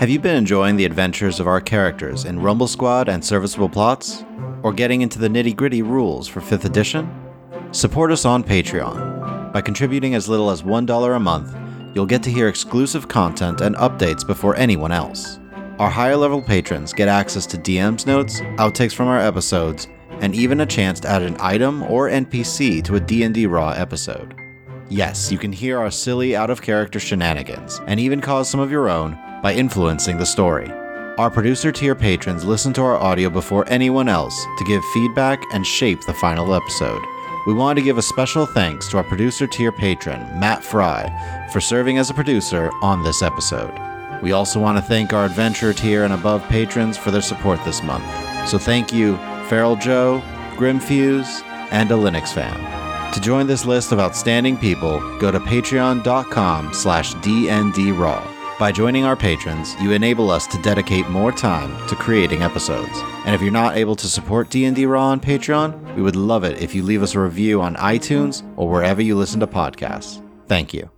Have you been enjoying the adventures of our characters in Rumble Squad and Serviceable Plots? Or getting into the nitty gritty rules for 5th edition? Support us on Patreon. By contributing as little as $1 a month, you'll get to hear exclusive content and updates before anyone else. Our higher level patrons get access to DM's notes, outtakes from our episodes, and even a chance to add an item or NPC to a D&D Raw episode. Yes, you can hear our silly out of character shenanigans and even cause some of your own by influencing the story. Our producer tier patrons listen to our audio before anyone else to give feedback and shape the final episode. We want to give a special thanks to our producer tier patron, Matt Fry, for serving as a producer on this episode. We also want to thank our adventure tier and above patrons for their support this month. So thank you, Feral Joe, Grimfuse, and a Linux fan. To join this list of outstanding people, go to patreon.com slash dndraw. By joining our patrons, you enable us to dedicate more time to creating episodes. And if you're not able to support D&D Raw on Patreon, we would love it if you leave us a review on iTunes or wherever you listen to podcasts. Thank you.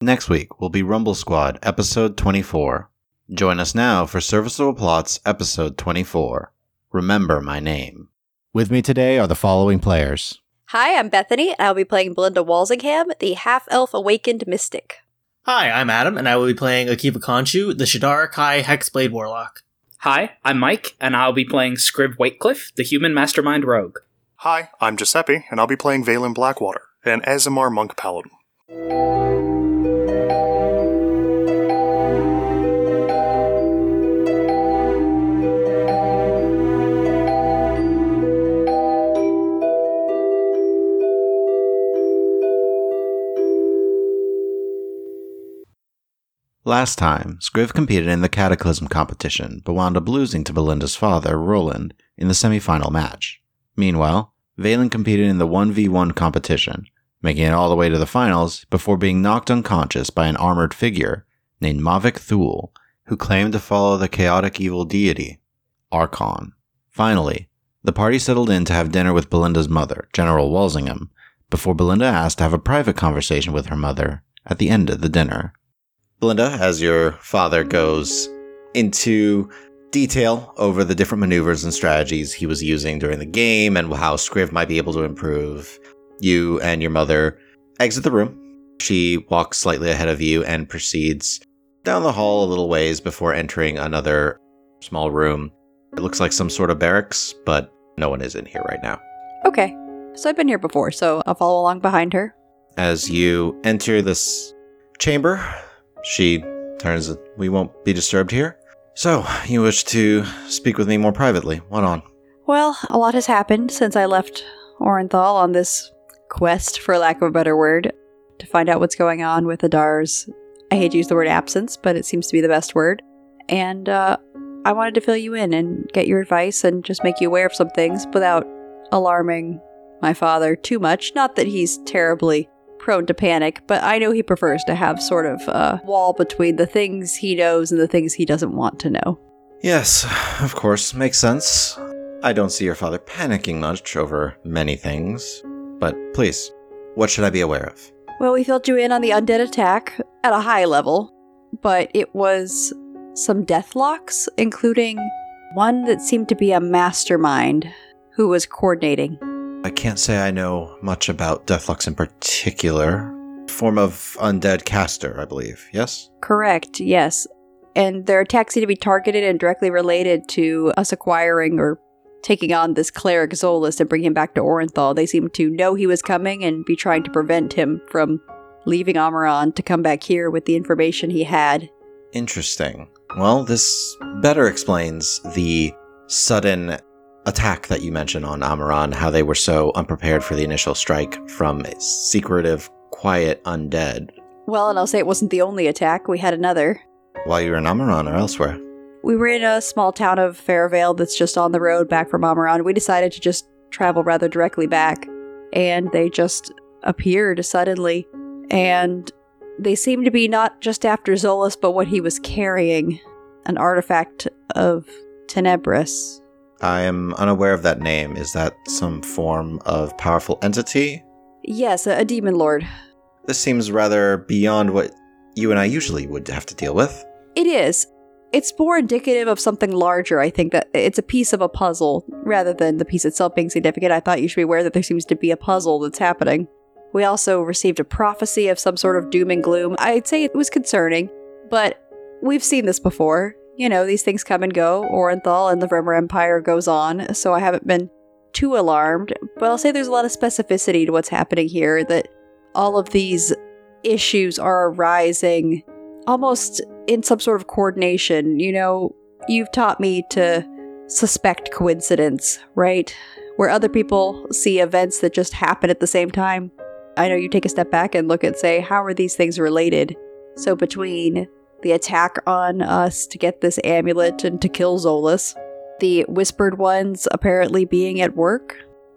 Next week will be Rumble Squad episode 24. Join us now for Serviceable Plots episode 24. Remember my name. With me today are the following players. Hi, I'm Bethany, and I'll be playing Belinda Walsingham, the half elf awakened mystic. Hi, I'm Adam, and I will be playing Akiva Conchu, the Shadar Kai Hexblade Warlock. Hi, I'm Mike, and I'll be playing Scriv Waitcliffe, the human mastermind rogue. Hi, I'm Giuseppe, and I'll be playing Valen Blackwater, an Aasimar monk paladin. Last time, Scriv competed in the Cataclysm competition, but wound up losing to Belinda's father, Roland, in the semifinal match. Meanwhile, Valen competed in the 1v1 competition, making it all the way to the finals before being knocked unconscious by an armored figure named Mavic Thule, who claimed to follow the chaotic evil deity, Archon. Finally, the party settled in to have dinner with Belinda's mother, General Walsingham, before Belinda asked to have a private conversation with her mother at the end of the dinner. Belinda, as your father goes into detail over the different maneuvers and strategies he was using during the game and how Scriv might be able to improve, you and your mother exit the room. She walks slightly ahead of you and proceeds down the hall a little ways before entering another small room. It looks like some sort of barracks, but no one is in here right now. Okay, so I've been here before, so I'll follow along behind her. As you enter this chamber, she turns, We won't be disturbed here. So, you wish to speak with me more privately. What on? Well, a lot has happened since I left Orenthal on this quest, for lack of a better word, to find out what's going on with Adar's. I hate to use the word absence, but it seems to be the best word. And uh, I wanted to fill you in and get your advice and just make you aware of some things without alarming my father too much. Not that he's terribly prone to panic, but I know he prefers to have sort of a wall between the things he knows and the things he doesn't want to know. Yes, of course, makes sense. I don't see your father panicking much over many things. But please, what should I be aware of? Well, we filled you in on the undead attack at a high level, but it was some deathlocks, including one that seemed to be a mastermind who was coordinating. I can't say I know much about Deathlocks in particular. Form of undead caster, I believe, yes? Correct, yes. And their attacks seem to be targeted and directly related to us acquiring or taking on this cleric Zolas and bringing him back to Orenthal. They seem to know he was coming and be trying to prevent him from leaving Amaran to come back here with the information he had. Interesting. Well, this better explains the sudden attack that you mentioned on Amaran, how they were so unprepared for the initial strike from a secretive, quiet undead. Well, and I'll say it wasn't the only attack. We had another. While you were in Amaran or elsewhere? We were in a small town of Fairvale that's just on the road back from Amaran. We decided to just travel rather directly back, and they just appeared suddenly. And they seemed to be not just after Zolas, but what he was carrying an artifact of Tenebris. I am unaware of that name. Is that some form of powerful entity? Yes, a, a demon lord. This seems rather beyond what you and I usually would have to deal with. It is. It's more indicative of something larger, I think, that it's a piece of a puzzle rather than the piece itself being significant. I thought you should be aware that there seems to be a puzzle that's happening. We also received a prophecy of some sort of doom and gloom. I'd say it was concerning, but we've seen this before. You know, these things come and go. Orenthal and the Vremer Empire goes on, so I haven't been too alarmed. But I'll say there's a lot of specificity to what's happening here, that all of these issues are arising almost in some sort of coordination. You know, you've taught me to suspect coincidence, right? Where other people see events that just happen at the same time. I know you take a step back and look and say, how are these things related? So between the attack on us to get this amulet and to kill Zolas, the whispered ones apparently being at work,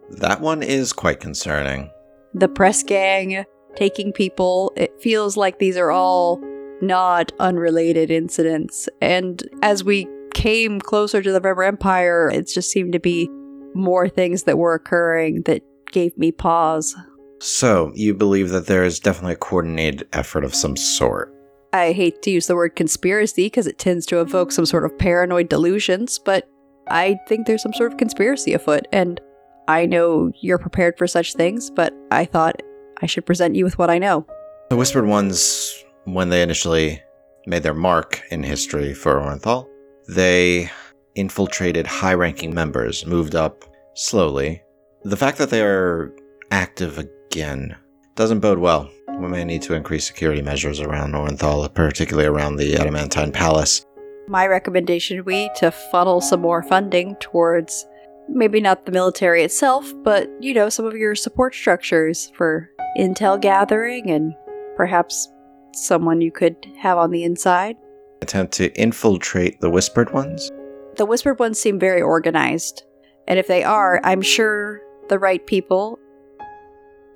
That one is quite concerning. the press gang taking people, it feels like these are all not unrelated incidents. And as we came closer to the River Empire, it just seemed to be more things that were occurring that gave me pause. So, you believe that there is definitely a coordinated effort of some sort. I hate to use the word conspiracy because it tends to evoke mm. some sort of paranoid delusions, but I think there's some sort of conspiracy afoot, and I know you're prepared for such things, but I thought I should present you with what I know. The Whispered Ones, when they initially made their mark in history for Orenthal, they infiltrated high ranking members, moved up slowly. The fact that they are active again doesn't bode well. We may need to increase security measures around Orenthal, particularly around the Adamantine Palace. My recommendation would be to funnel some more funding towards maybe not the military itself, but you know, some of your support structures for intel gathering and perhaps someone you could have on the inside. Attempt to infiltrate the Whispered Ones? The whispered ones seem very organized, and if they are, I'm sure the right people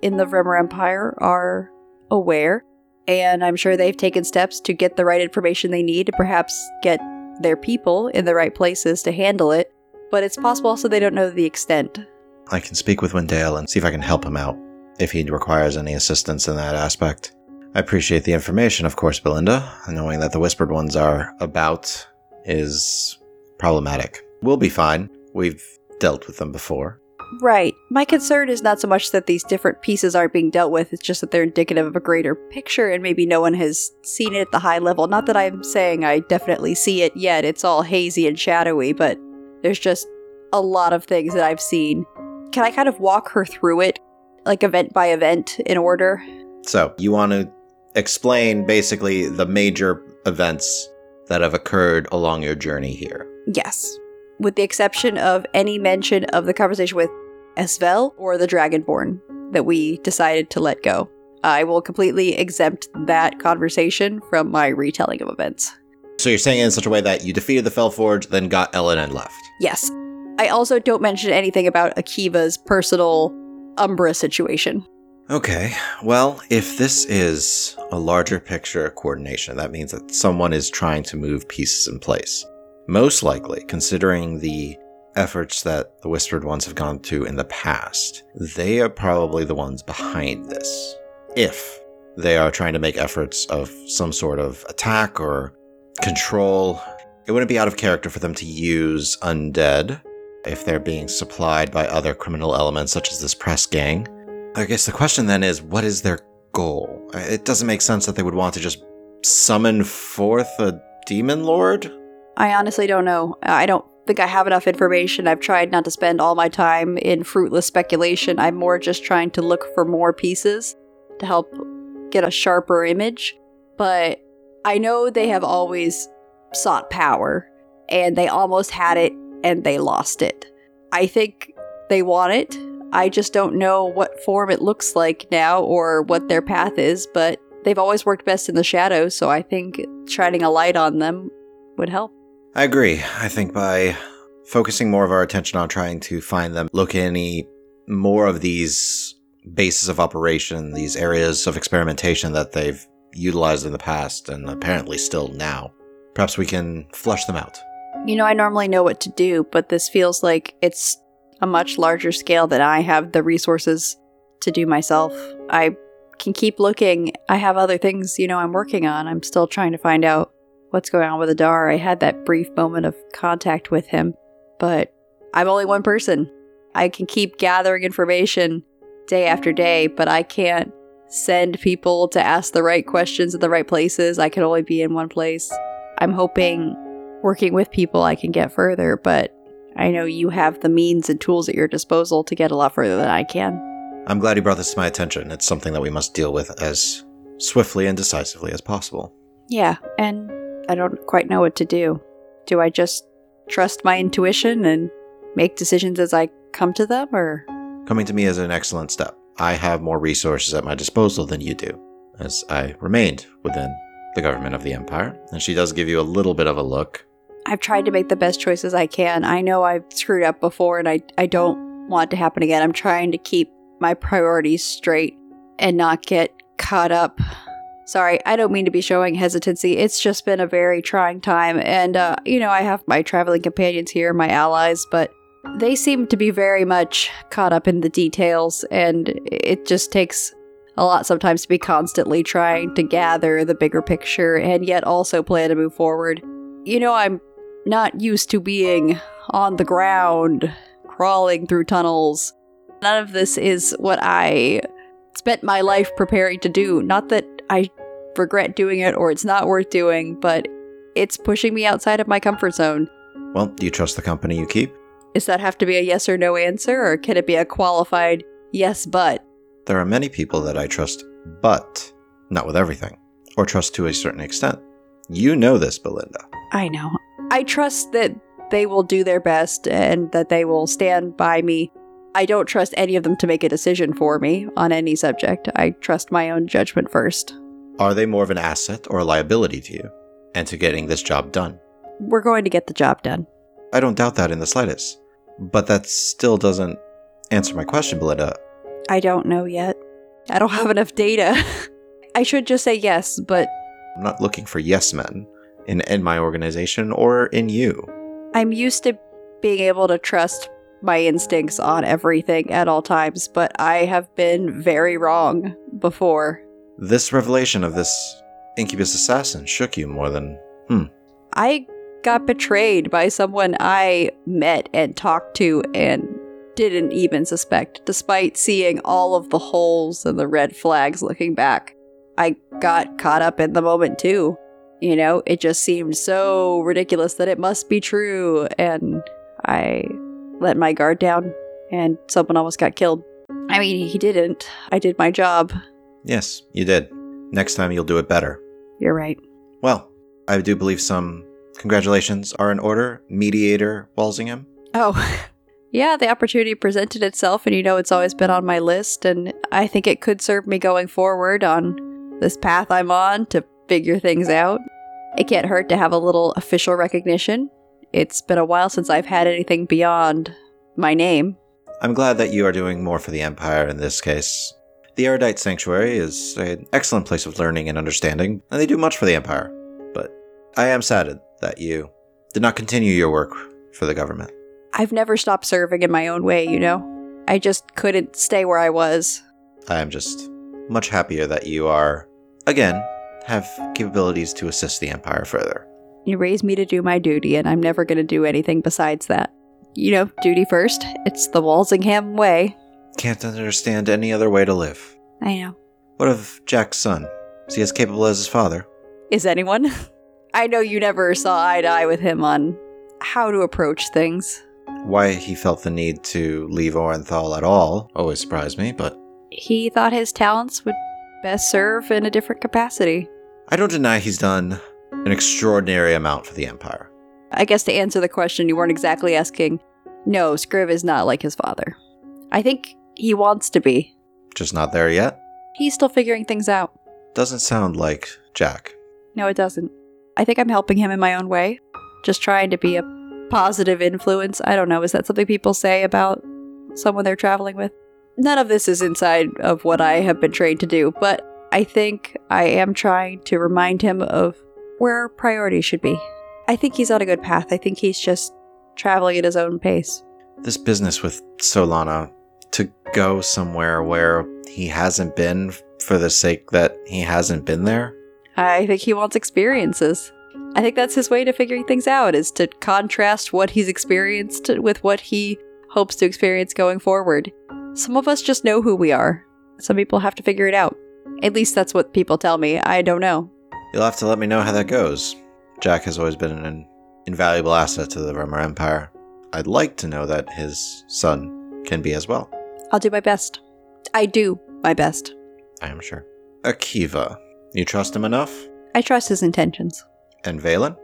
in the Vremer Empire are aware, and I'm sure they've taken steps to get the right information they need to perhaps get their people in the right places to handle it. But it's possible also they don't know the extent. I can speak with Wendale and see if I can help him out if he requires any assistance in that aspect. I appreciate the information, of course, Belinda. Knowing that the Whispered Ones are about is problematic. We'll be fine. We've dealt with them before. Right. My concern is not so much that these different pieces aren't being dealt with, it's just that they're indicative of a greater picture and maybe no one has seen it at the high level. Not that I'm saying I definitely see it yet, it's all hazy and shadowy, but there's just a lot of things that I've seen. Can I kind of walk her through it, like event by event in order? So, you want to explain basically the major events that have occurred along your journey here. Yes. With the exception of any mention of the conversation with Esvel or the Dragonborn that we decided to let go. I will completely exempt that conversation from my retelling of events. So, you're saying it in such a way that you defeated the Fellforge, then got Ellen and left. Yes. I also don't mention anything about Akiva's personal Umbra situation. Okay, well, if this is a larger picture coordination, that means that someone is trying to move pieces in place. Most likely, considering the efforts that the Whispered Ones have gone to in the past, they are probably the ones behind this. If they are trying to make efforts of some sort of attack or control, it wouldn't be out of character for them to use undead if they're being supplied by other criminal elements such as this press gang. I guess the question then is what is their goal? It doesn't make sense that they would want to just summon forth a demon lord. I honestly don't know. I don't think I have enough information. I've tried not to spend all my time in fruitless speculation. I'm more just trying to look for more pieces to help get a sharper image. But I know they have always sought power, and they almost had it and they lost it. I think they want it. I just don't know what form it looks like now or what their path is, but they've always worked best in the shadows, so I think shining a light on them would help. I agree. I think by focusing more of our attention on trying to find them, look at any more of these bases of operation, these areas of experimentation that they've utilized in the past and apparently still now, perhaps we can flush them out. You know, I normally know what to do, but this feels like it's a much larger scale than I have the resources to do myself. I can keep looking. I have other things, you know, I'm working on. I'm still trying to find out what's going on with Adar. I had that brief moment of contact with him, but I'm only one person. I can keep gathering information day after day, but I can't send people to ask the right questions at the right places. I can only be in one place. I'm hoping working with people I can get further, but I know you have the means and tools at your disposal to get a lot further than I can. I'm glad you brought this to my attention. It's something that we must deal with as swiftly and decisively as possible. Yeah, and I don't quite know what to do. Do I just trust my intuition and make decisions as I come to them, or Coming to me is an excellent step. I have more resources at my disposal than you do, as I remained within the government of the Empire. And she does give you a little bit of a look. I've tried to make the best choices I can. I know I've screwed up before and I, I don't want it to happen again. I'm trying to keep my priorities straight and not get caught up. Sorry, I don't mean to be showing hesitancy. It's just been a very trying time. And, uh, you know, I have my traveling companions here, my allies, but they seem to be very much caught up in the details. And it just takes a lot sometimes to be constantly trying to gather the bigger picture and yet also plan to move forward. You know, I'm not used to being on the ground, crawling through tunnels. None of this is what I spent my life preparing to do. Not that I regret doing it or it's not worth doing, but it's pushing me outside of my comfort zone. Well, do you trust the company you keep? Does that have to be a yes or no answer, or can it be a qualified yes but? There are many people that I trust, but not with everything, or trust to a certain extent. You know this, Belinda. I know. I trust that they will do their best and that they will stand by me. I don't trust any of them to make a decision for me on any subject. I trust my own judgment first. Are they more of an asset or a liability to you and to getting this job done? We're going to get the job done. I don't doubt that in the slightest. But that still doesn't answer my question, Belinda. I don't know yet. I don't have enough data. I should just say yes, but I'm not looking for yes men in, in my organization or in you. I'm used to being able to trust my instincts on everything at all times, but I have been very wrong before. This revelation of this incubus assassin shook you more than. Hmm. I got betrayed by someone I met and talked to and didn't even suspect, despite seeing all of the holes and the red flags looking back. I got caught up in the moment too. You know, it just seemed so ridiculous that it must be true, and I let my guard down, and someone almost got killed. I mean, he didn't. I did my job. Yes, you did. Next time you'll do it better. You're right. Well, I do believe some congratulations are in order. Mediator Walsingham. Oh, yeah, the opportunity presented itself, and you know, it's always been on my list, and I think it could serve me going forward on this path I'm on to figure things out. It can't hurt to have a little official recognition. It's been a while since I've had anything beyond my name. I'm glad that you are doing more for the Empire in this case. The Erudite Sanctuary is an excellent place of learning and understanding, and they do much for the Empire. But I am saddened that you did not continue your work for the government. I've never stopped serving in my own way, you know? I just couldn't stay where I was. I am just much happier that you are, again, have capabilities to assist the Empire further. You raised me to do my duty, and I'm never going to do anything besides that. You know, duty first. It's the Walsingham way. Can't understand any other way to live. I know. What of Jack's son? Is he as capable as his father? Is anyone? I know you never saw eye to eye with him on how to approach things. Why he felt the need to leave Orenthal at all always surprised me, but He thought his talents would best serve in a different capacity. I don't deny he's done an extraordinary amount for the Empire. I guess to answer the question, you weren't exactly asking. No, Scriv is not like his father. I think he wants to be. Just not there yet? He's still figuring things out. Doesn't sound like Jack. No, it doesn't. I think I'm helping him in my own way. Just trying to be a positive influence. I don't know. Is that something people say about someone they're traveling with? None of this is inside of what I have been trained to do, but I think I am trying to remind him of where priorities should be. I think he's on a good path. I think he's just traveling at his own pace. This business with Solana to go somewhere where he hasn't been for the sake that he hasn't been there? I think he wants experiences. I think that's his way to figuring things out is to contrast what he's experienced with what he hopes to experience going forward. Some of us just know who we are. Some people have to figure it out. At least that's what people tell me. I don't know. You'll have to let me know how that goes. Jack has always been an invaluable asset to the Rummer Empire. I'd like to know that his son can be as well. I'll do my best. I do my best. I am sure. Akiva, you trust him enough? I trust his intentions. And Valen?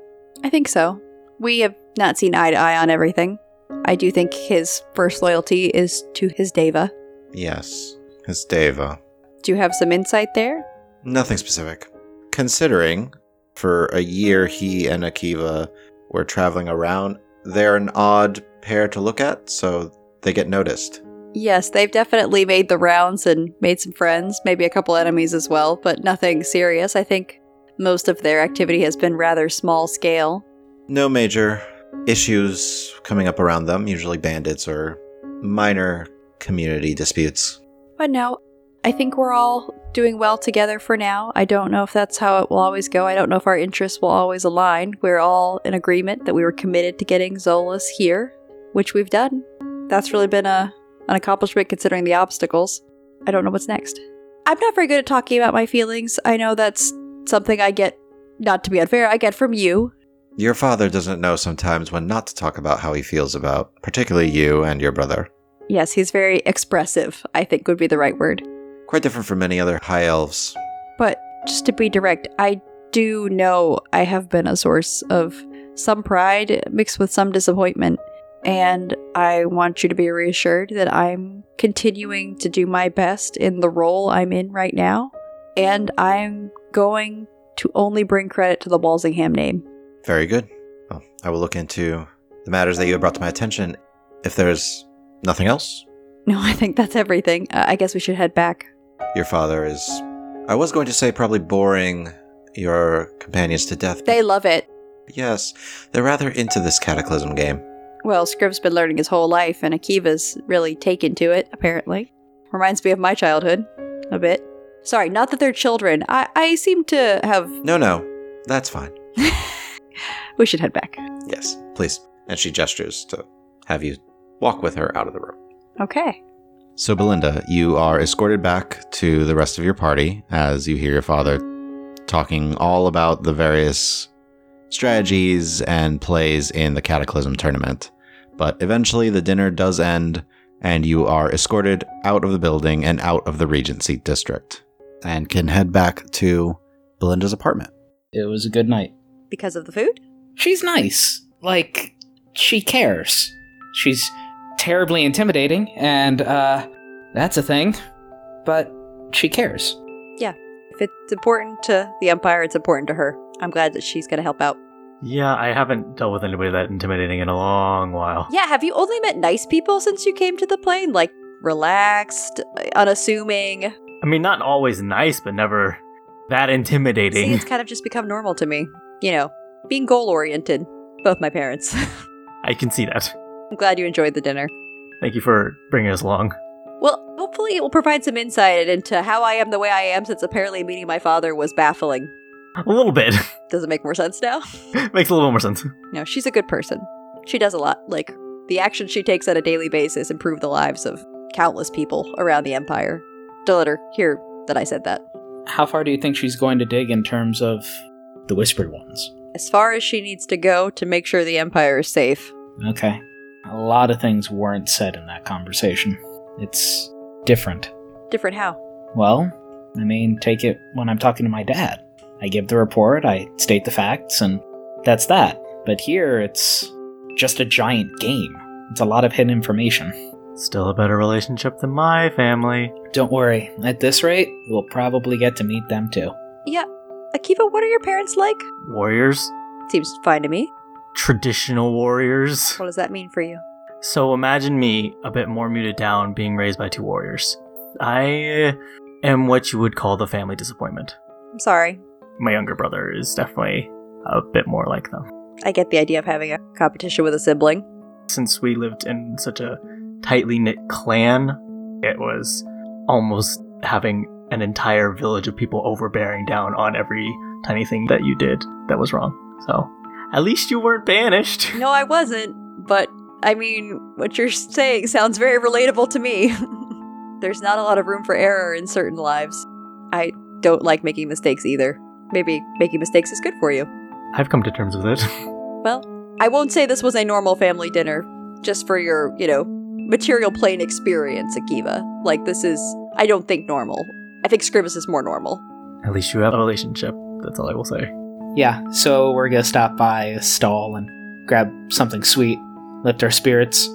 I think so. We have not seen eye to eye on everything. I do think his first loyalty is to his Deva. Yes, his Deva. Do you have some insight there? Nothing specific. Considering for a year he and Akiva were traveling around, they're an odd pair to look at, so they get noticed. Yes, they've definitely made the rounds and made some friends, maybe a couple enemies as well, but nothing serious. I think most of their activity has been rather small scale. No major issues coming up around them, usually bandits or minor community disputes. But no, I think we're all doing well together for now. I don't know if that's how it will always go. I don't know if our interests will always align. We're all in agreement that we were committed to getting Zolas here, which we've done. That's really been a an accomplishment considering the obstacles. I don't know what's next. I'm not very good at talking about my feelings. I know that's something I get, not to be unfair, I get from you. Your father doesn't know sometimes when not to talk about how he feels about, particularly you and your brother. Yes, he's very expressive, I think would be the right word. Quite different from many other high elves. But just to be direct, I do know I have been a source of some pride mixed with some disappointment. And I want you to be reassured that I'm continuing to do my best in the role I'm in right now. And I'm going to only bring credit to the Walsingham name. Very good. Well, I will look into the matters that you have brought to my attention. If there's nothing else, No, I think that's everything. Uh, I guess we should head back. Your father is. I was going to say probably boring your companions to death. They love it. yes, they're rather into this cataclysm game. Well, Scriv's been learning his whole life, and Akiva's really taken to it, apparently. Reminds me of my childhood. A bit. Sorry, not that they're children. I, I seem to have. No, no, that's fine. We should head back. Yes, please. And she gestures to have you walk with her out of the room. Okay. So, Belinda, you are escorted back to the rest of your party as you hear your father talking all about the various strategies and plays in the Cataclysm tournament. But eventually, the dinner does end, and you are escorted out of the building and out of the Regency district, and can head back to Belinda's apartment. It was a good night. Because of the food? She's nice. Like, she cares. She's terribly intimidating, and, uh, that's a thing. But she cares. Yeah. If it's important to the Empire, it's important to her. I'm glad that she's going to help out. Yeah, I haven't dealt with anybody that intimidating in a long while. Yeah, have you only met nice people since you came to the plane? Like, relaxed, unassuming? I mean, not always nice, but never that See, intimidating. it's kind of just become normal to me. You know, being goal oriented. Both my parents. I can see that. I'm glad you enjoyed the dinner. Thank you for bringing us along. Well, hopefully it will provide some insight into how I am the way I am since apparently meeting my father was baffling. A little bit. Does it make more sense now? Makes a little more sense. No, she's a good person. She does a lot. Like, the actions she takes on a daily basis improve the lives of countless people around the Empire. Don't let her hear that I said that. How far do you think she's going to dig in terms of the Whispered Ones? As far as she needs to go to make sure the Empire is safe. Okay. A lot of things weren't said in that conversation. It's different. Different how? Well, I mean, take it when I'm talking to my dad. I give the report, I state the facts, and that's that. But here, it's just a giant game. It's a lot of hidden information. Still a better relationship than my family. Don't worry, at this rate, we'll probably get to meet them too. Yeah. Akiva, what are your parents like? Warriors. Seems fine to me. Traditional warriors. What does that mean for you? So imagine me, a bit more muted down, being raised by two warriors. I am what you would call the family disappointment. I'm sorry. My younger brother is definitely a bit more like them. I get the idea of having a competition with a sibling. Since we lived in such a tightly knit clan, it was almost having an entire village of people overbearing down on every tiny thing that you did that was wrong. So at least you weren't banished. No, I wasn't. But I mean, what you're saying sounds very relatable to me. There's not a lot of room for error in certain lives. I don't like making mistakes either. Maybe making mistakes is good for you. I've come to terms with it. Well, I won't say this was a normal family dinner, just for your, you know, material plane experience, Akiva. Like, this is, I don't think normal. I think Scriv's is more normal. At least you have a relationship. That's all I will say. Yeah, so we're gonna stop by a stall and grab something sweet, lift our spirits.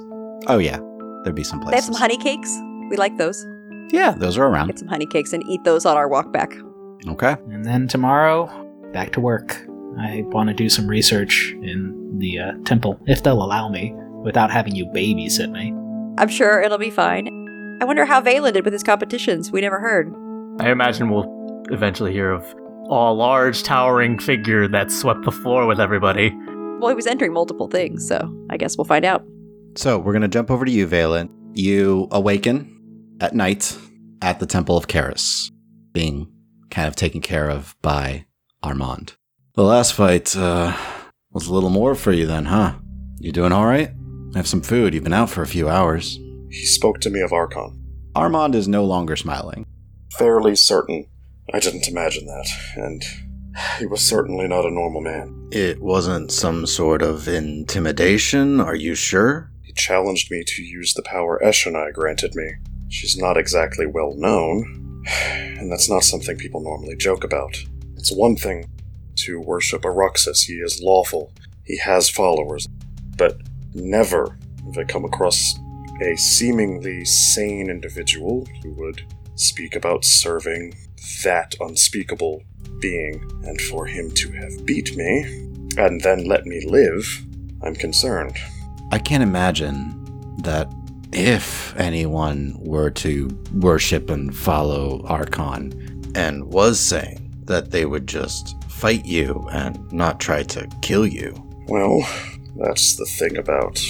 Oh yeah, there'd be some They have some honey cakes. We like those. Yeah, those are around. Get some honey cakes and eat those on our walk back. Okay. And then tomorrow, back to work. I want to do some research in the uh, temple, if they'll allow me, without having you babysit me. I'm sure it'll be fine. I wonder how Valen did with his competitions. We never heard. I imagine we'll eventually hear of a large towering figure that swept the floor with everybody. Well, he was entering multiple things, so I guess we'll find out. So we're gonna jump over to you, Valen. You awaken at night at the Temple of Karis, being kind of taken care of by Armand. The last fight uh, was a little more for you then, huh? You doing all right? Have some food. You've been out for a few hours. He spoke to me of Archon. Armand is no longer smiling. Fairly certain. I didn't imagine that, and he was certainly not a normal man. It wasn't some sort of intimidation, are you sure? He challenged me to use the power Eshonai granted me. She's not exactly well known, and that's not something people normally joke about. It's one thing to worship a Roxas, he is lawful, he has followers, but never have I come across a seemingly sane individual who would speak about serving that unspeakable being, and for him to have beat me, and then let me live, I'm concerned. I can't imagine that if anyone were to worship and follow Archon and was saying that they would just fight you and not try to kill you. Well, that's the thing about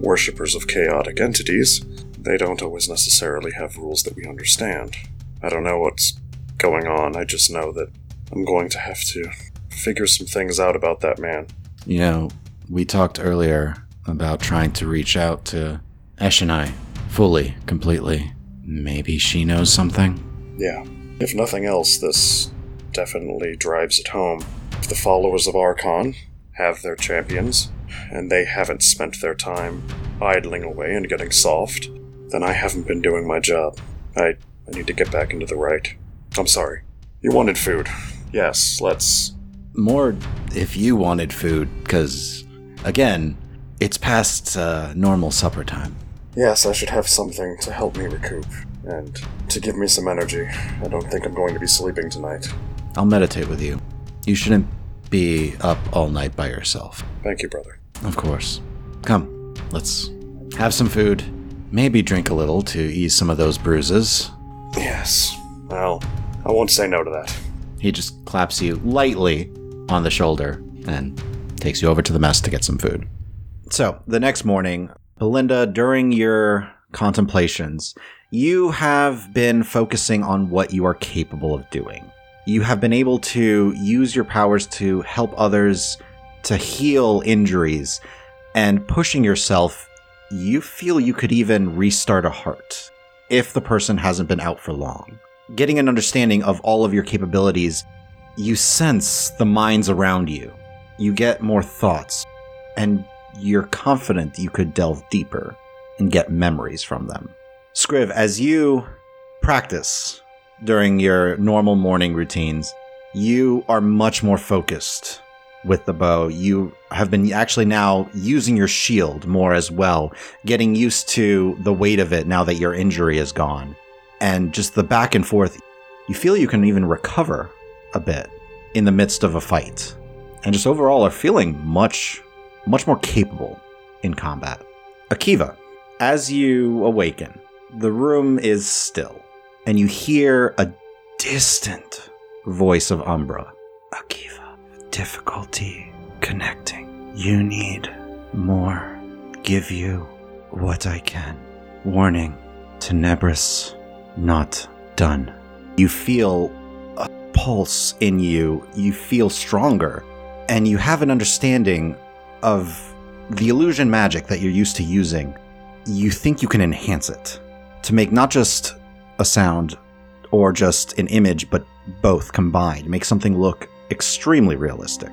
worshippers of chaotic entities. They don't always necessarily have rules that we understand. I don't know what's going on, I just know that I'm going to have to figure some things out about that man. You know, we talked earlier about trying to reach out to Eshonai fully, completely. Maybe she knows something? Yeah. If nothing else, this definitely drives it home. If the followers of Archon have their champions, and they haven't spent their time idling away and getting soft, then I haven't been doing my job. I, I need to get back into the right. I'm sorry. You wanted food. Yes, let's. More if you wanted food, because, again, it's past uh, normal supper time. Yes, I should have something to help me recoup, and to give me some energy. I don't think I'm going to be sleeping tonight. I'll meditate with you. You shouldn't be up all night by yourself. Thank you, brother. Of course. Come, let's have some food. Maybe drink a little to ease some of those bruises. Yes. Well, I won't say no to that. He just claps you lightly on the shoulder and takes you over to the mess to get some food. So, the next morning, Belinda, during your contemplations, you have been focusing on what you are capable of doing. You have been able to use your powers to help others to heal injuries and pushing yourself. You feel you could even restart a heart if the person hasn't been out for long getting an understanding of all of your capabilities, you sense the minds around you. You get more thoughts, and you're confident you could delve deeper and get memories from them. Scriv, as you practice during your normal morning routines, you are much more focused with the bow. You have been actually now using your shield more as well, getting used to the weight of it now that your injury is gone and just the back and forth, you feel you can even recover a bit in the midst of a fight. And just overall are feeling much, much more capable in combat. Akiva, as you awaken, the room is still, and you hear a distant voice of Umbra. Akiva, difficulty connecting. You need more. Give you what I can. Warning, Tenebris not done. you feel a pulse in you, you feel stronger, and you have an understanding of the illusion magic that you're used to using. You think you can enhance it to make not just a sound or just an image, but both combined, make something look extremely realistic.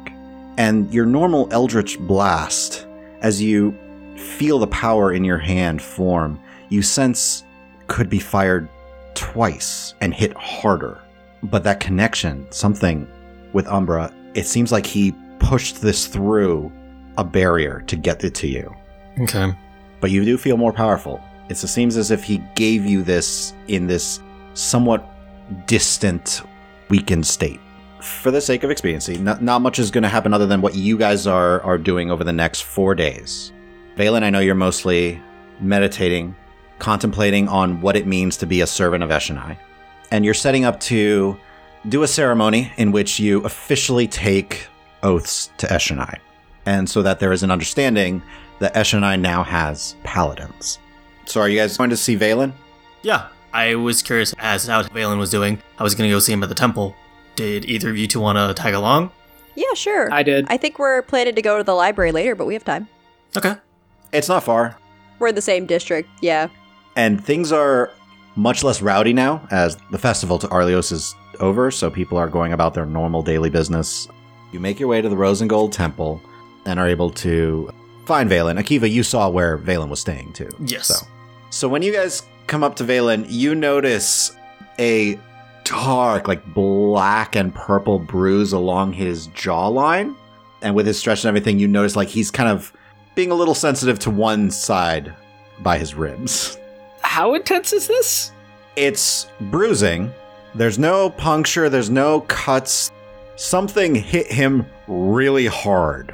And your normal Eldritch Blast, as you feel the power in your hand form, you sense could be fired twice and hit harder. But that connection, something with Umbra, it seems like he pushed this through a barrier to get it to you. Okay. But you do feel more powerful. It seems as if he gave you this in this somewhat distant, weakened state. For the sake of expediency, not, not much is going to happen other than what you guys are are doing over the next four days. Valen, I know you're mostly meditating, contemplating on what it means to be a servant of Eshonai, and you're setting up to do a ceremony in which you officially take oaths to Eshonai, and so that there is an understanding that Eshonai now has paladins. So, are you guys going to see Valen? Yeah, I was curious as to how Valen was doing. I was gonna go see him at the temple. Did either of you two want to tag along? Yeah, sure. I did. I think we're planning to go to the library later, but we have time. Okay. It's not far, We're in the same district. Yeah. And things are much less rowdy now as the festival to Arlios is over, so people are going about their normal daily business. You make your way to the Rose and Gold Temple and are able to find Valen. Akiva, you saw where Valen was staying too. Yes. So, so when you guys come up to Valen, you notice a dark, like black and purple bruise along his jawline. And with his stretch and everything, you notice like he's kind of being a little sensitive to one side by his ribs. How intense is this? It's bruising. There's no puncture, there's no cuts. Something hit him really hard.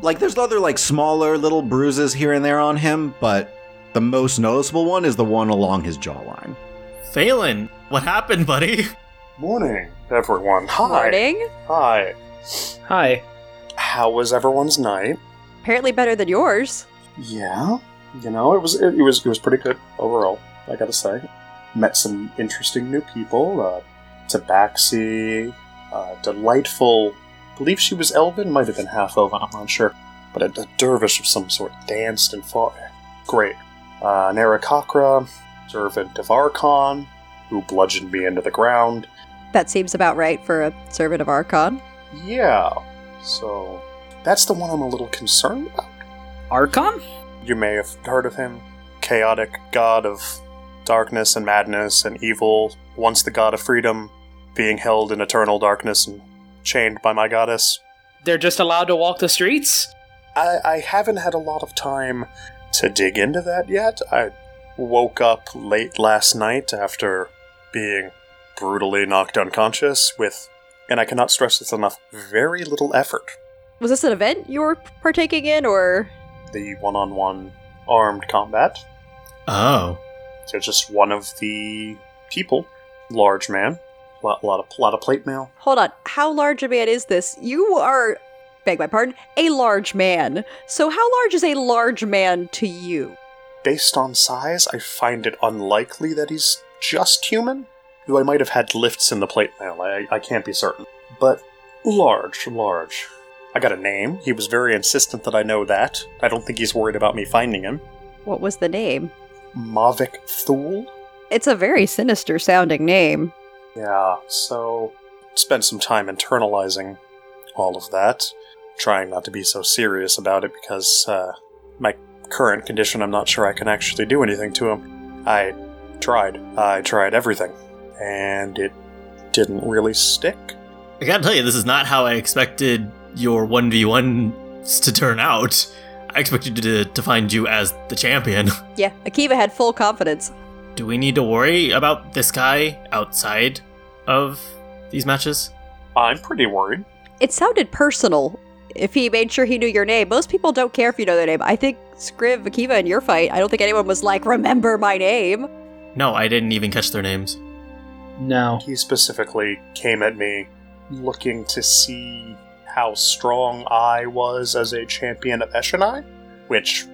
Like there's other like smaller little bruises here and there on him, but the most noticeable one is the one along his jawline. Valen, what happened, buddy? Morning, everyone. Hi. Morning. Hi. Hi. How was everyone's night? Apparently better than yours. Yeah, you know, it was it, it was it was pretty good overall. I gotta say, met some interesting new people. Uh, Tabaxi, uh, delightful. Believe she was Elven, might have been half Elven. I'm not sure, but a, a dervish of some sort danced and fought. Great. Uh, Narakakra, servant of Archon, who bludgeoned me into the ground. That seems about right for a servant of Archon. Yeah, so that's the one I'm a little concerned about. Archon? You may have heard of him. Chaotic god of darkness and madness and evil, once the god of freedom, being held in eternal darkness and chained by my goddess. They're just allowed to walk the streets? I, I haven't had a lot of time to dig into that yet. I woke up late last night after being brutally knocked unconscious with, and I cannot stress this enough, very little effort. Was this an event you were partaking in, or The one on one armed combat. Oh. So just one of the people, large man, lot, lot of lot of plate mail. hold on? How large a man is this? You are, beg my pardon, a large man. So how large is a large man to you? Based on size, I find it unlikely that he's just human. Though I might have had lifts in the plate mail, I, I can't be certain. But large, large. I got a name. He was very insistent that I know that. I don't think he's worried about me finding him. What was the name? Mavic Thule? It's a very sinister sounding name. Yeah, so spent some time internalizing all of that, trying not to be so serious about it because uh, my current condition, I'm not sure I can actually do anything to him. I tried. I tried everything, and it didn't really stick. I gotta tell you, this is not how I expected your 1v1s to turn out. I expected to, to find you as the champion. Yeah, Akiva had full confidence. Do we need to worry about this guy outside of these matches? I'm pretty worried. It sounded personal. If he made sure he knew your name, most people don't care if you know their name. I think Scriv, Akiva, in your fight, I don't think anyone was like, remember my name. No, I didn't even catch their names. No. He specifically came at me looking to see how strong I was as a champion of Eshonai, which,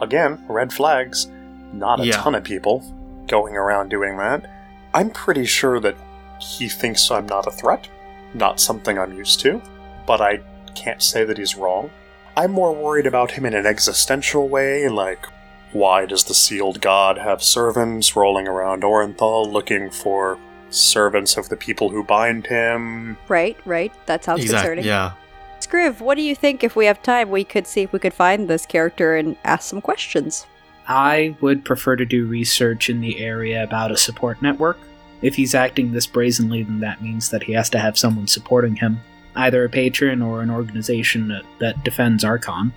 again, red flags. Not a Yeah. ton of people going around doing that. I'm pretty sure that he thinks I'm not a threat, not something I'm used to, but I can't say that he's wrong. I'm more worried about him in an existential way, like, why does the sealed god have servants rolling around Orenthal looking for servants of the people who bind him? Right, right. That sounds concerning. Yeah. Scriv, what do you think if we have time we could see if we could find this character and ask some questions? I would prefer to do research in the area about a support network. If he's acting this brazenly, then that means that he has to have someone supporting him, either a patron or an organization that, that defends Archon.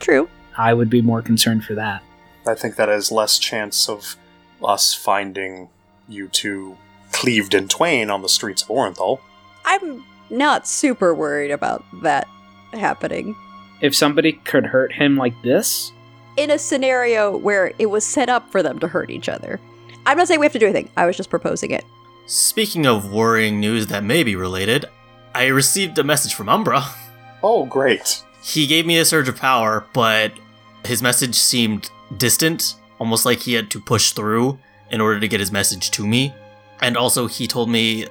True. I would be more concerned for that. I think that has less chance of us finding you two cleaved in twain on the streets of Orenthal. I'm not super worried about that happening. If somebody could hurt him like this, In a scenario where it was set up for them to hurt each other. I'm not saying we have to do anything, I was just proposing it. Speaking of worrying news that may be related, I received a message from Umbra. Oh, great. He gave me a surge of power, but his message seemed distant, almost like he had to push through in order to get his message to me. And also, he told me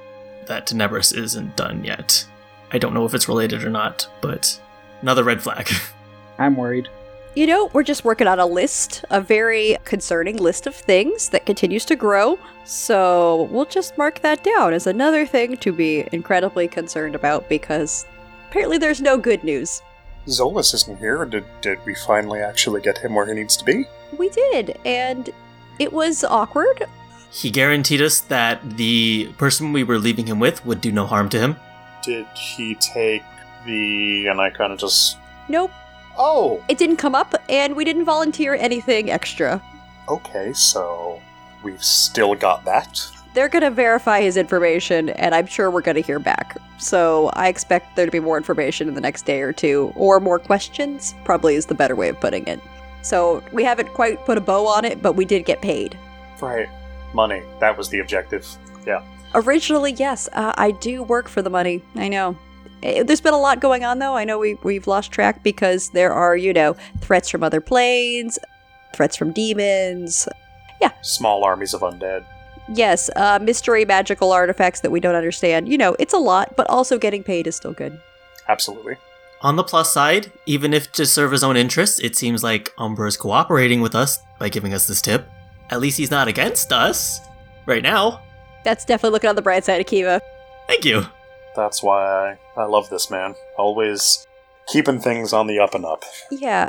that Tenebris isn't done yet. I don't know if it's related or not, but another red flag. I'm worried. You know, we're just working on a list, a very concerning list of things that continues to grow. So we'll just mark that down as another thing to be incredibly concerned about because apparently there's no good news. Zolas isn't here. Did, did we finally actually get him where he needs to be? We did, and it was awkward. He guaranteed us that the person we were leaving him with would do no harm to him. Did he take the. And I kind of just. Nope, Oh! it didn't come up, and we didn't volunteer anything extra. Okay, so. We've still got that. They're going to verify his information, and I'm sure we're going to hear back. So I expect there to be more information in the next day or two, or more questions, probably is the better way of putting it. So we haven't quite put a bow on it, but we did get paid. Right. Money. That was the objective. Yeah. Originally, yes, uh, I do work for the money. I know. Eh, There's been a lot going on, though. I know we, we've lost track because there are, you know, threats from other planes, threats from demons. Yeah. Small armies of undead. Yes, uh, mystery magical artifacts that we don't understand. You know, it's a lot, but also getting paid is still good. Absolutely. On the plus side, even if to serve his own interests, it seems like Umbra is cooperating with us by giving us this tip. At least he's not against us. Right now. That's definitely looking on the bright side Akiva. Thank you. That's why I, I love this man. Always keeping things on the up and up. Yeah.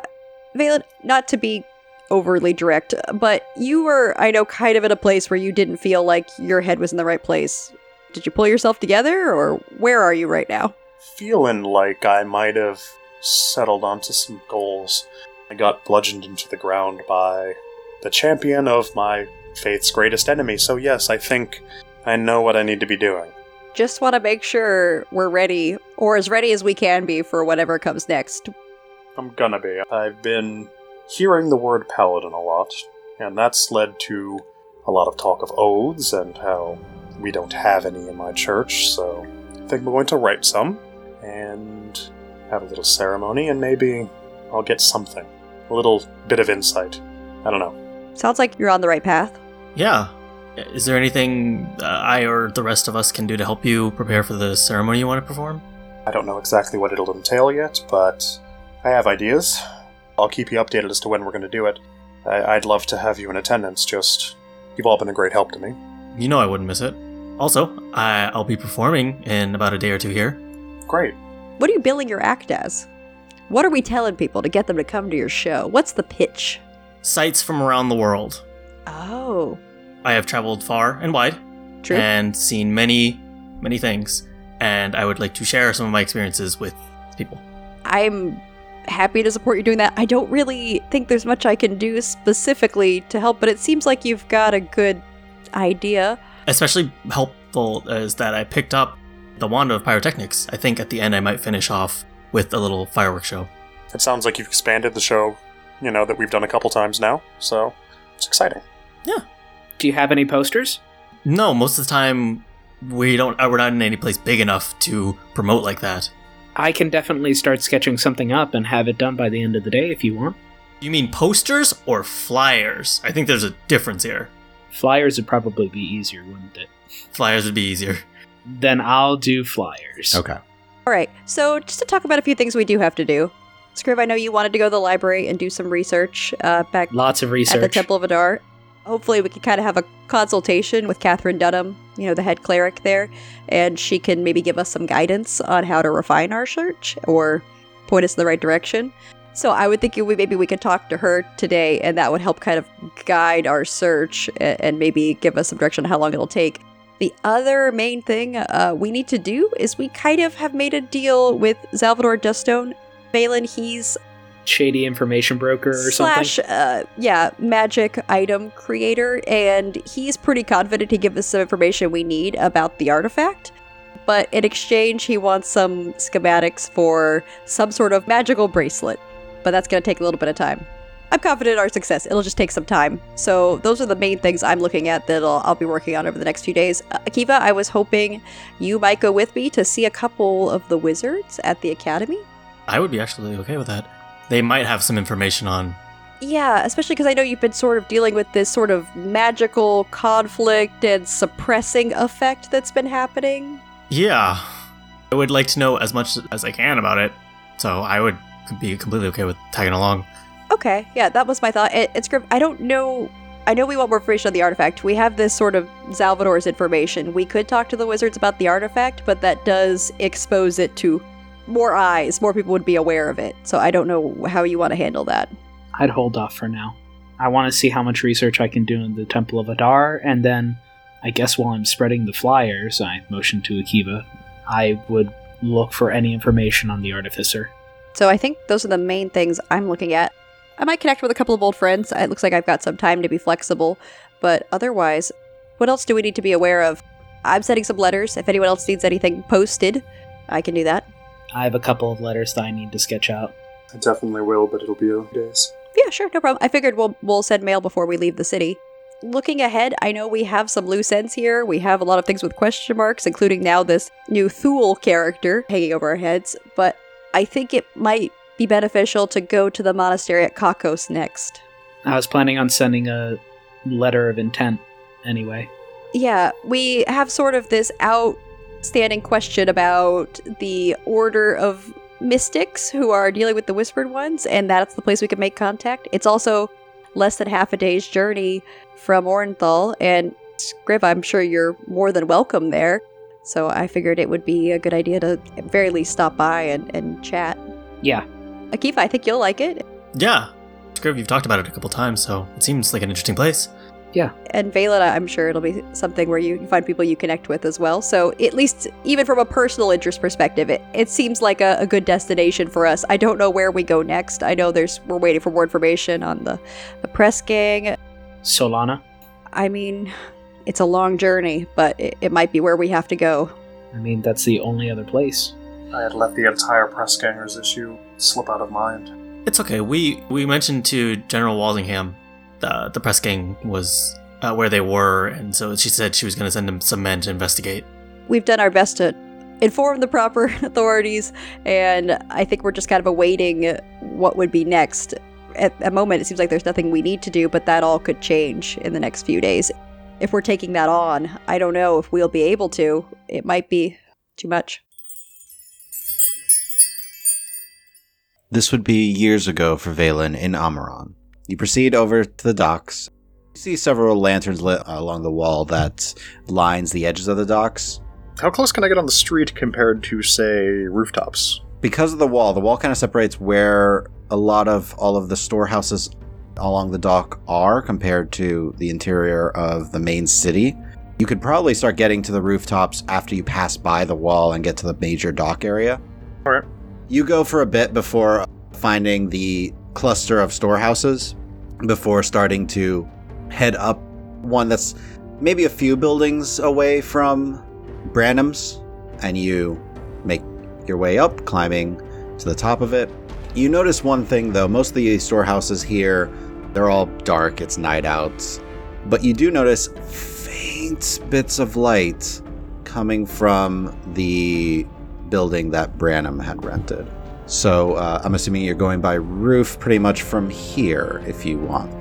Valen, not to be overly direct, but you were, I know, kind of in a place where you didn't feel like your head was in the right place. Did you pull yourself together, or where are you right now? Feeling like I might have settled onto some goals. I got bludgeoned into the ground by the champion of my faith's greatest enemy, so yes, I think I know what I need to be doing. Just want to make sure we're ready, or as ready as we can be for whatever comes next. I'm gonna be. I've been hearing the word paladin a lot, and that's led to a lot of talk of oaths and how we don't have any in my church, so I think we're going to write some and have a little ceremony, and maybe I'll get something. A little bit of insight. I don't know. Sounds like you're on the right path. Yeah. Is there anything uh, I or the rest of us can do to help you prepare for the ceremony you want to perform? I don't know exactly what it'll entail yet, but I have ideas. I'll keep you updated as to when we're going to do it. I- I'd love to have you in attendance, just. You've all been a great help to me. You know I wouldn't miss it. Also, I- I'll be performing in about a day or two here. Great. What are you billing your act as? What are we telling people to get them to come to your show? What's the pitch? Sights from around the world. Oh, I have traveled far and wide true. and seen many, many things, and I would like to share some of my experiences with people. I'm happy to support you doing that. I don't really think there's much I can do specifically to help, but it seems like you've got a good idea. Especially helpful is that I picked up the wand of pyrotechnics. I think at the end I might finish off with a little fireworks show. It sounds like you've expanded the show, you know, that we've done a couple times now, so it's exciting. Yeah. Do you have any posters? No, most of the time we don't. uh, We're not in any place big enough to promote like that. I can definitely start sketching something up and have it done by the end of the day if you want. You mean posters or flyers? I think there's a difference here. Flyers would probably be easier, wouldn't it? Flyers would be easier. Then I'll do flyers. Okay. All right. So just to talk about a few things we do have to do. Scriv, I know you wanted to go to the library and do some research uh, back Lots of research. at the Temple of Adar. Hopefully, we can kind of have a consultation with Catherine Dunham, you know, the head cleric there, and she can maybe give us some guidance on how to refine our search or point us in the right direction. So I would think we, maybe we could talk to her today, and that would help kind of guide our search and, and maybe give us some direction on how long it'll take. The other main thing uh, we need to do is we kind of have made a deal with Salvador Dustone. Valen, he's Shady information broker or slash something. uh yeah magic item creator and he's pretty confident he gives us some information we need about the artifact. But in exchange he wants some schematics for some sort of magical bracelet. But that's going to take a little bit of time. I'm confident in our success. It'll just take some time. So those are the main things i'm looking at that I'll, I'll be working on over the next few days. Uh, akiva i was hoping you might go with me to see a couple of the wizards at the academy I would be actually okay with that. They might have some information on. Yeah, especially because I know you've been sort of dealing with this sort of magical conflict and suppressing effect that's been happening. Yeah. I would like to know as much as I can about it. So I would be completely okay with tagging along. Okay, yeah, that was my thought. It, it's great. I don't know. I know we want more information on the artifact. We have this sort of Salvador's information. We could talk to the wizards about the artifact, but that does expose it to more eyes. More people would be aware of it. So I don't know how you want to handle that. I'd hold off for now. I want to see how much research I can do in the Temple of Adar, and then I guess while I'm spreading the flyers, I motion to Akiva, I would look for any information on the artificer. So I think those are the main things I'm looking at. I might connect with a couple of old friends. It looks like I've got some time to be flexible, but otherwise, what else do we need to be aware of? I'm sending some letters. If anyone else needs anything posted, I can do that. I have a couple of letters that I need to sketch out. I definitely will, but it'll be a few days. Yeah, sure, no problem. I figured we'll we'll send mail before we leave the city. Looking ahead, I know we have some loose ends here. We have a lot of things with question marks, including now this new Thule character hanging over our heads. But I think it might be beneficial to go to the monastery at Kakos next. I was planning on sending a letter of intent anyway. Yeah, we have sort of this outstanding question about the order of mystics who are dealing with the whispered ones, and that's the place we can make contact. It's also less than half a day's journey from Orenthal, and Scriv, I'm sure you're more than welcome there. So I figured it would be a good idea to at very least stop by and, and chat. Yeah, Akiva, I think you'll like it. Yeah. Scriv, you've talked about it a couple times, so it seems like an interesting place. And Valen, I'm sure it'll be something where you find people you connect with as well. So at least, even from a personal interest perspective, it, it seems like a, a good destination for us. I don't know where we go next. I know there's we're waiting for more information on the the press gang. Solana. I mean, it's a long journey, but it, it might be where we have to go. I mean, that's the only other place. I had let the entire press gangers issue slip out of mind. It's okay. We we mentioned to General Walsingham the the press gang was uh, where they were, and so she said she was going to send them some men to investigate. We've done our best to inform the proper authorities, and I think we're just kind of awaiting what would be next. At the moment, it seems like there's nothing we need to do, but that all could change in the next few days. If we're taking that on, I don't know if we'll be able to. It might be too much. This would be years ago for Valen in Amaran. You proceed over to the docks. You see several lanterns lit uh, along the wall that lines the edges of the docks. How close can I get on the street compared to, say, rooftops? Because of the wall, the wall kind of separates where a lot of all of the storehouses along the dock are compared to the interior of the main city. You could probably start getting to the rooftops after you pass by the wall and get to the major dock area. Alright. You go for a bit before finding the cluster of storehouses before starting to head up one that's maybe a few buildings away from Branham's, and you make your way up, climbing to the top of it. You notice one thing though, most of the storehouses here, they're all dark, it's night out. But you do notice faint bits of light coming from the building that Branham had rented. So uh, I'm assuming you're going by roof pretty much from here if you want.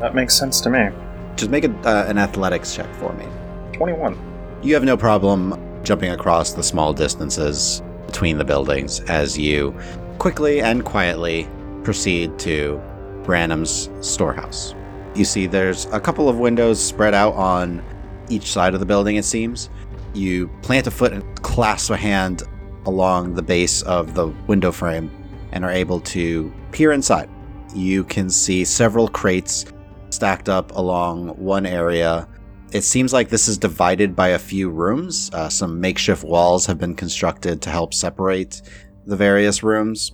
That makes sense to me. Just make a, uh, an athletics check for me. 21. You have no problem jumping across the small distances between the buildings as you quickly and quietly proceed to Branham's storehouse. You see there's a couple of windows spread out on each side of the building, it seems. You plant a foot and clasp a hand along the base of the window frame and are able to peer inside. You can see several crates stacked up along one area. It seems like this is divided by a few rooms. Uh, some makeshift walls have been constructed to help separate the various rooms.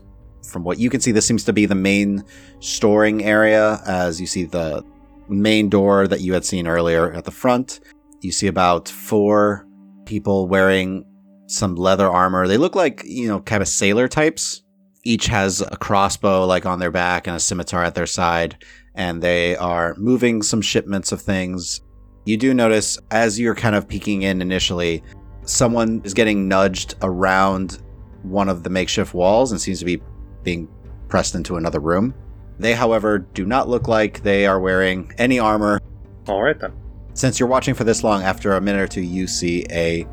From what you can see, this seems to be the main storing area, as you see the main door that you had seen earlier at the front. You see about four people wearing some leather armor. They look like, you know, kind of sailor types. Each has a crossbow like on their back and a scimitar at their side, and they are moving some shipments of things. You do notice as you're kind of peeking in initially, someone is getting nudged around one of the makeshift walls and seems to be being pressed into another room. They, however, do not look like they are wearing any armor. All right then. Since you're watching for this long, after a minute or two, you see a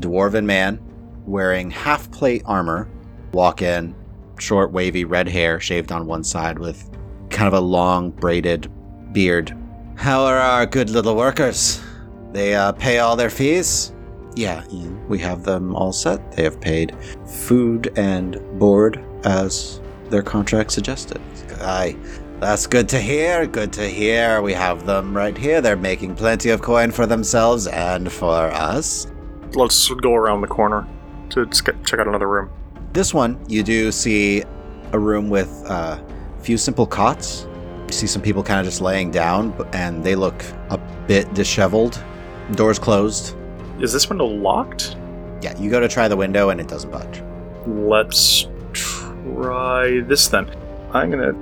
dwarven man wearing half plate armor walk in, short, wavy red hair shaved on one side with kind of a long braided beard. How are our good little workers? They uh, pay all their fees? Yeah, we have them all set. They have paid food and board as their contract suggested. Aye, that's good to hear. Good to hear. We have them right here. They're making plenty of coin for themselves and for us. Let's go around the corner to ch- check out another room. This one, you do see a room with uh, a few simple cots. You see some people kind of just laying down, and they look a bit disheveled. Doors closed. Is this window locked? Yeah, you go to try the window, and it doesn't budge. Let's try this then. I'm gonna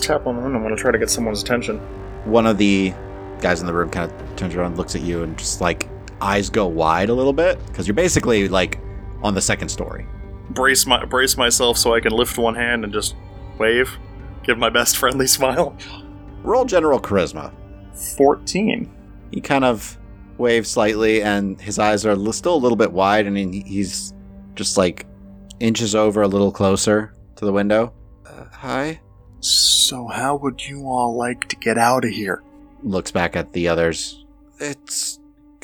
tap on the window. I'm gonna try to get someone's attention. One of the guys in the room kind of turns around, looks at you, and just like eyes go wide a little bit because you're basically like on the second story. Brace my brace myself so I can lift one hand and just wave. Give my best friendly smile. Roll general charisma. Fourteen. He kind of waves slightly, and his eyes are still a little bit wide, and he- he's just like inches over a little closer to the window. Uh, hi. So, how would you all like to get out of here? Looks back at the others. It's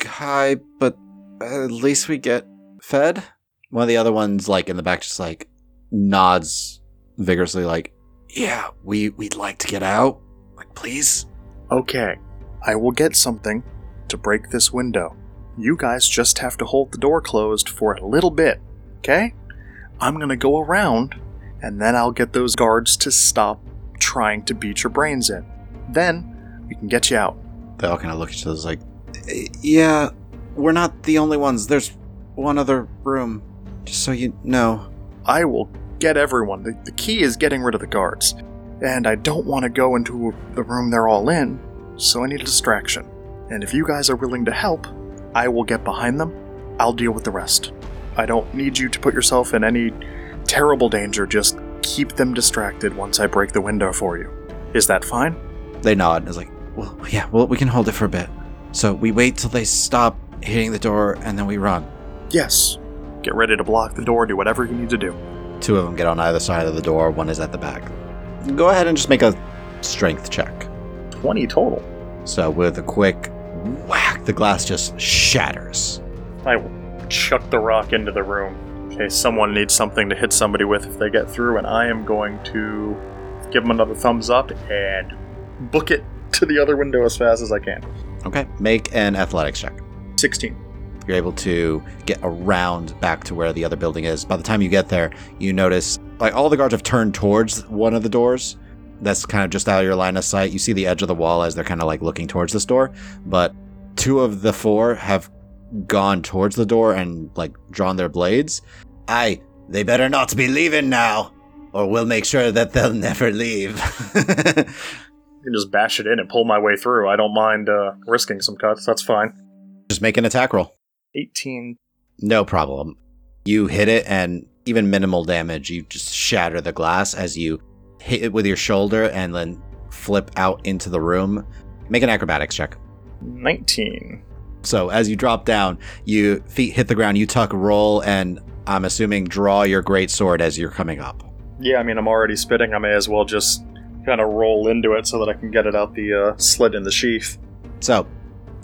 hi, but at least we get fed. One of the other ones, like in the back, just like nods vigorously, like, "Yeah, we we'd like to get out. Like, please." Okay, I will get something to break this window. You guys just have to hold the door closed for a little bit, okay? I'm gonna go around, and then I'll get those guards to stop trying to beat your brains in. Then we can get you out. They all kind of look at each other like, "Eh, "Yeah, we're not the only ones. There's one other room, just so you know." I will get everyone. The, the key is getting rid of the guards. And I don't want to go into the room they're all in, so I need a distraction. And if you guys are willing to help, I will get behind them. I'll deal with the rest. I don't need you to put yourself in any terrible danger, just keep them distracted once I break the window for you. Is that fine? They nod and is like, "Well, yeah, well, we can hold it for a bit." So we wait till they stop hitting the door, and then we run. Yes. Get ready to block the door, do whatever you need to do. Two of them get on either side of the door. One is at the back. Go ahead and just make a strength check. 20 total. So with a quick whack, the glass just shatters. I chuck the rock into the room. Okay, someone needs something to hit somebody with if they get through, and I am going to give them another thumbs up and book it to the other window as fast as I can. Okay, make an athletics check. 16. You're able to get around back to where the other building is. By the time you get there, you notice like all the guards have turned towards one of the doors. That's kind of just out of your line of sight. You see the edge of the wall as they're kind of like looking towards this door, but two of the four have gone towards the door and like drawn their blades. Aye, they better not be leaving now, or we'll make sure that they'll never leave. Can just bash it in and pull my way through. I don't mind uh, risking some cuts. That's fine. just make an attack roll. 18. No problem. You hit it, and even minimal damage, you just shatter the glass as you hit it with your shoulder and then flip out into the room. Make an acrobatics check. 19. So as you drop down, you feet hit the ground, you tuck, roll, and I'm assuming draw your great sword as you're coming up. Yeah, I mean, I'm already spitting. I may as well just kind of roll into it so that I can get it out the uh, slit in the sheath. So,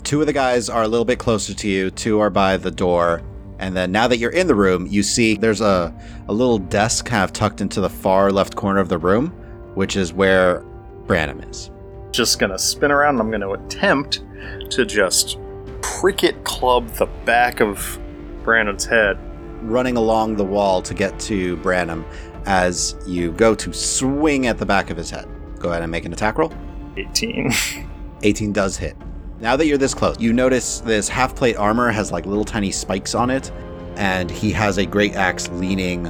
two of the guys are a little bit closer to you, two are by the door. And then now that you're in the room, you see there's a, a little desk kind of tucked into the far left corner of the room, which is where Branham is. Just gonna spin around and I'm gonna attempt to just cricket club the back of Branham's head. Running along the wall to get to Branham as you go to swing at the back of his head. Go ahead and make an attack roll. 18. 18 does hit. Now that you're this close, you notice this half plate armor has like little tiny spikes on it, and he has a great axe leaning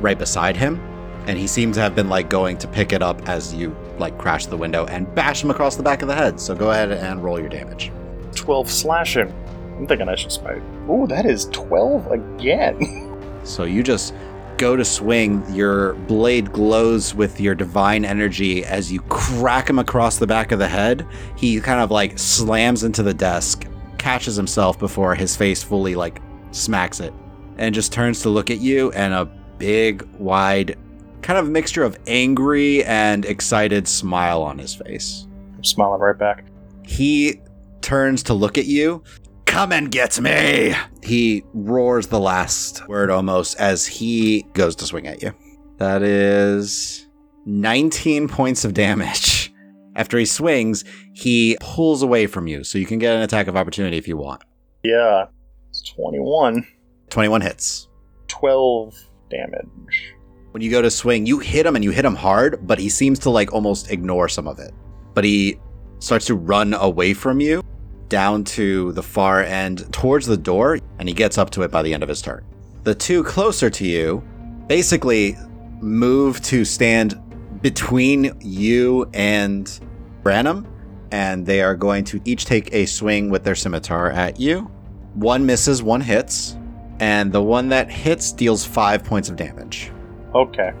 right beside him. And he seems to have been like going to pick it up as you like crash the window and bash him across the back of the head. So go ahead and roll your damage. 12 slashing. I'm thinking I should smite. Ooh, that is 12 again. So you just go to swing, your blade glows with your divine energy as you crack him across the back of the head. He kind of like slams into the desk, catches himself before his face fully like smacks it, and just turns to look at you and a big, wide, kind of mixture of angry and excited smile on his face. I'm smiling right back. He turns to look at you. Come and get me! He roars the last word almost as he goes to swing at you. That is 19 points of damage. After he swings, he pulls away from you, so you can get an attack of opportunity if you want. Yeah, it's 21. 21 hits. 12 damage. When you go to swing, you hit him and you hit him hard, but he seems to like almost ignore some of it. But he starts to run away from you down to the far end towards the door, and he gets up to it by the end of his turn. The two closer to you basically move to stand between you and Branham, and they are going to each take a swing with their scimitar at you. One misses, one hits, and the one that hits deals five points of damage. Okay.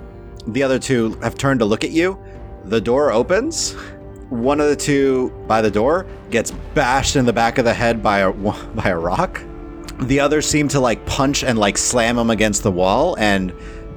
The other two have turned to look at you. The door opens. One of the two by the door gets bashed in the back of the head by a by a rock. The others seem to like punch and like slam him against the wall and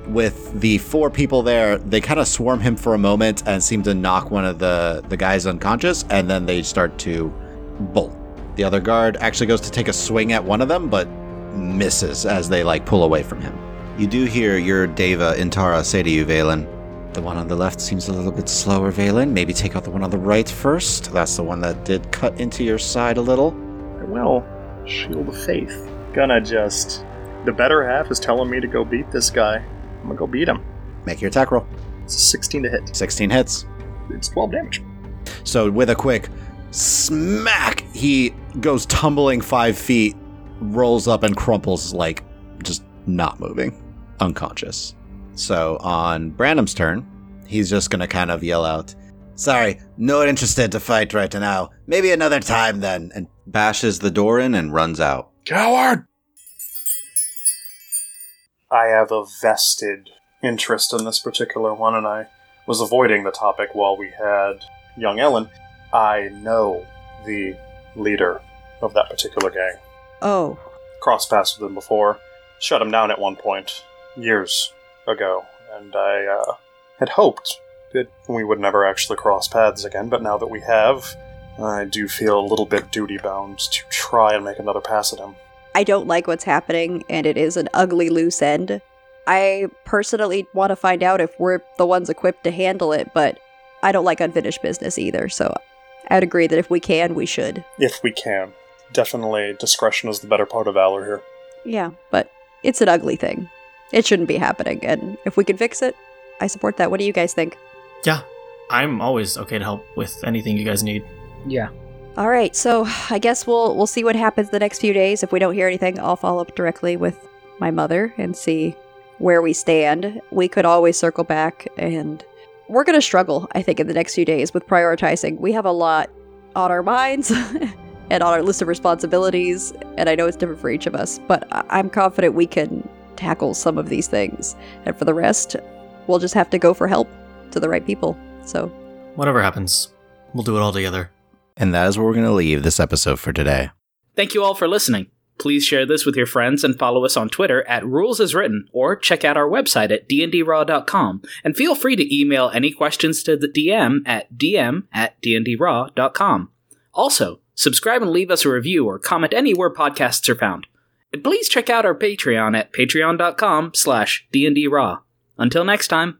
with the four people there, they kind of swarm him for a moment and seem to knock one of the the guys unconscious and then they start to bolt. The other guard actually goes to take a swing at one of them but misses as they like pull away from him. You do hear your Deva Intara say to you, Valen, the one on the left seems a little bit slower, Valen. Maybe take out the one on the right first. That's the one that did cut into your side a little. I will. Shield of Faith. Gonna just. The better half is telling me to go beat this guy. I'm gonna go beat him. Make your attack roll. It's a 16 to hit. 16 hits. It's 12 damage. So with a quick smack, he goes tumbling five feet, rolls up and crumples like just not moving, unconscious. So on Branham's turn, he's just gonna kind of yell out, Sorry, not interested to fight right now. Maybe another time then, and bashes the door in and runs out. Coward! I have a vested interest in this particular one, and I was avoiding the topic while we had young Ellen. I know the leader of that particular gang. Oh, Crossed paths with him before. Shut him down at one point, years ago, and I uh, had hoped that we would never actually cross paths again, but now that we have, I do feel a little bit duty bound to try and make another pass at him. I don't like what's happening, and it is an ugly loose end. I personally want to find out if we're the ones equipped to handle it, but I don't like unfinished business either, so I'd agree that if we can, we should. If we can. Definitely discretion is the better part of valor here. Yeah, but it's an ugly thing. It shouldn't be happening, and if we can fix it, I support that. What do you guys think? Yeah, I'm always okay to help with anything you guys need. Yeah. All right, so I guess we'll we'll see what happens the next few days. If we don't hear anything, I'll follow up directly with my mother and see where we stand. We could always circle back and we're going to struggle, I think, in the next few days with prioritizing. We have a lot on our minds and on our list of responsibilities, and I know it's different for each of us, but I- I'm confident we can tackle some of these things. And for the rest, we'll just have to go for help to the right people. So, Whatever happens, we'll do it all together. And that is where we're going to leave this episode for today. Thank you all for listening. Please share this with your friends and follow us on Twitter at Rules as Written or check out our website at dndraw.com and feel free to email any questions to the DM at dm at dndraw.com. Also, subscribe and leave us a review or comment anywhere podcasts are found. Please check out our Patreon at patreon.com slash dndraw. Until next time.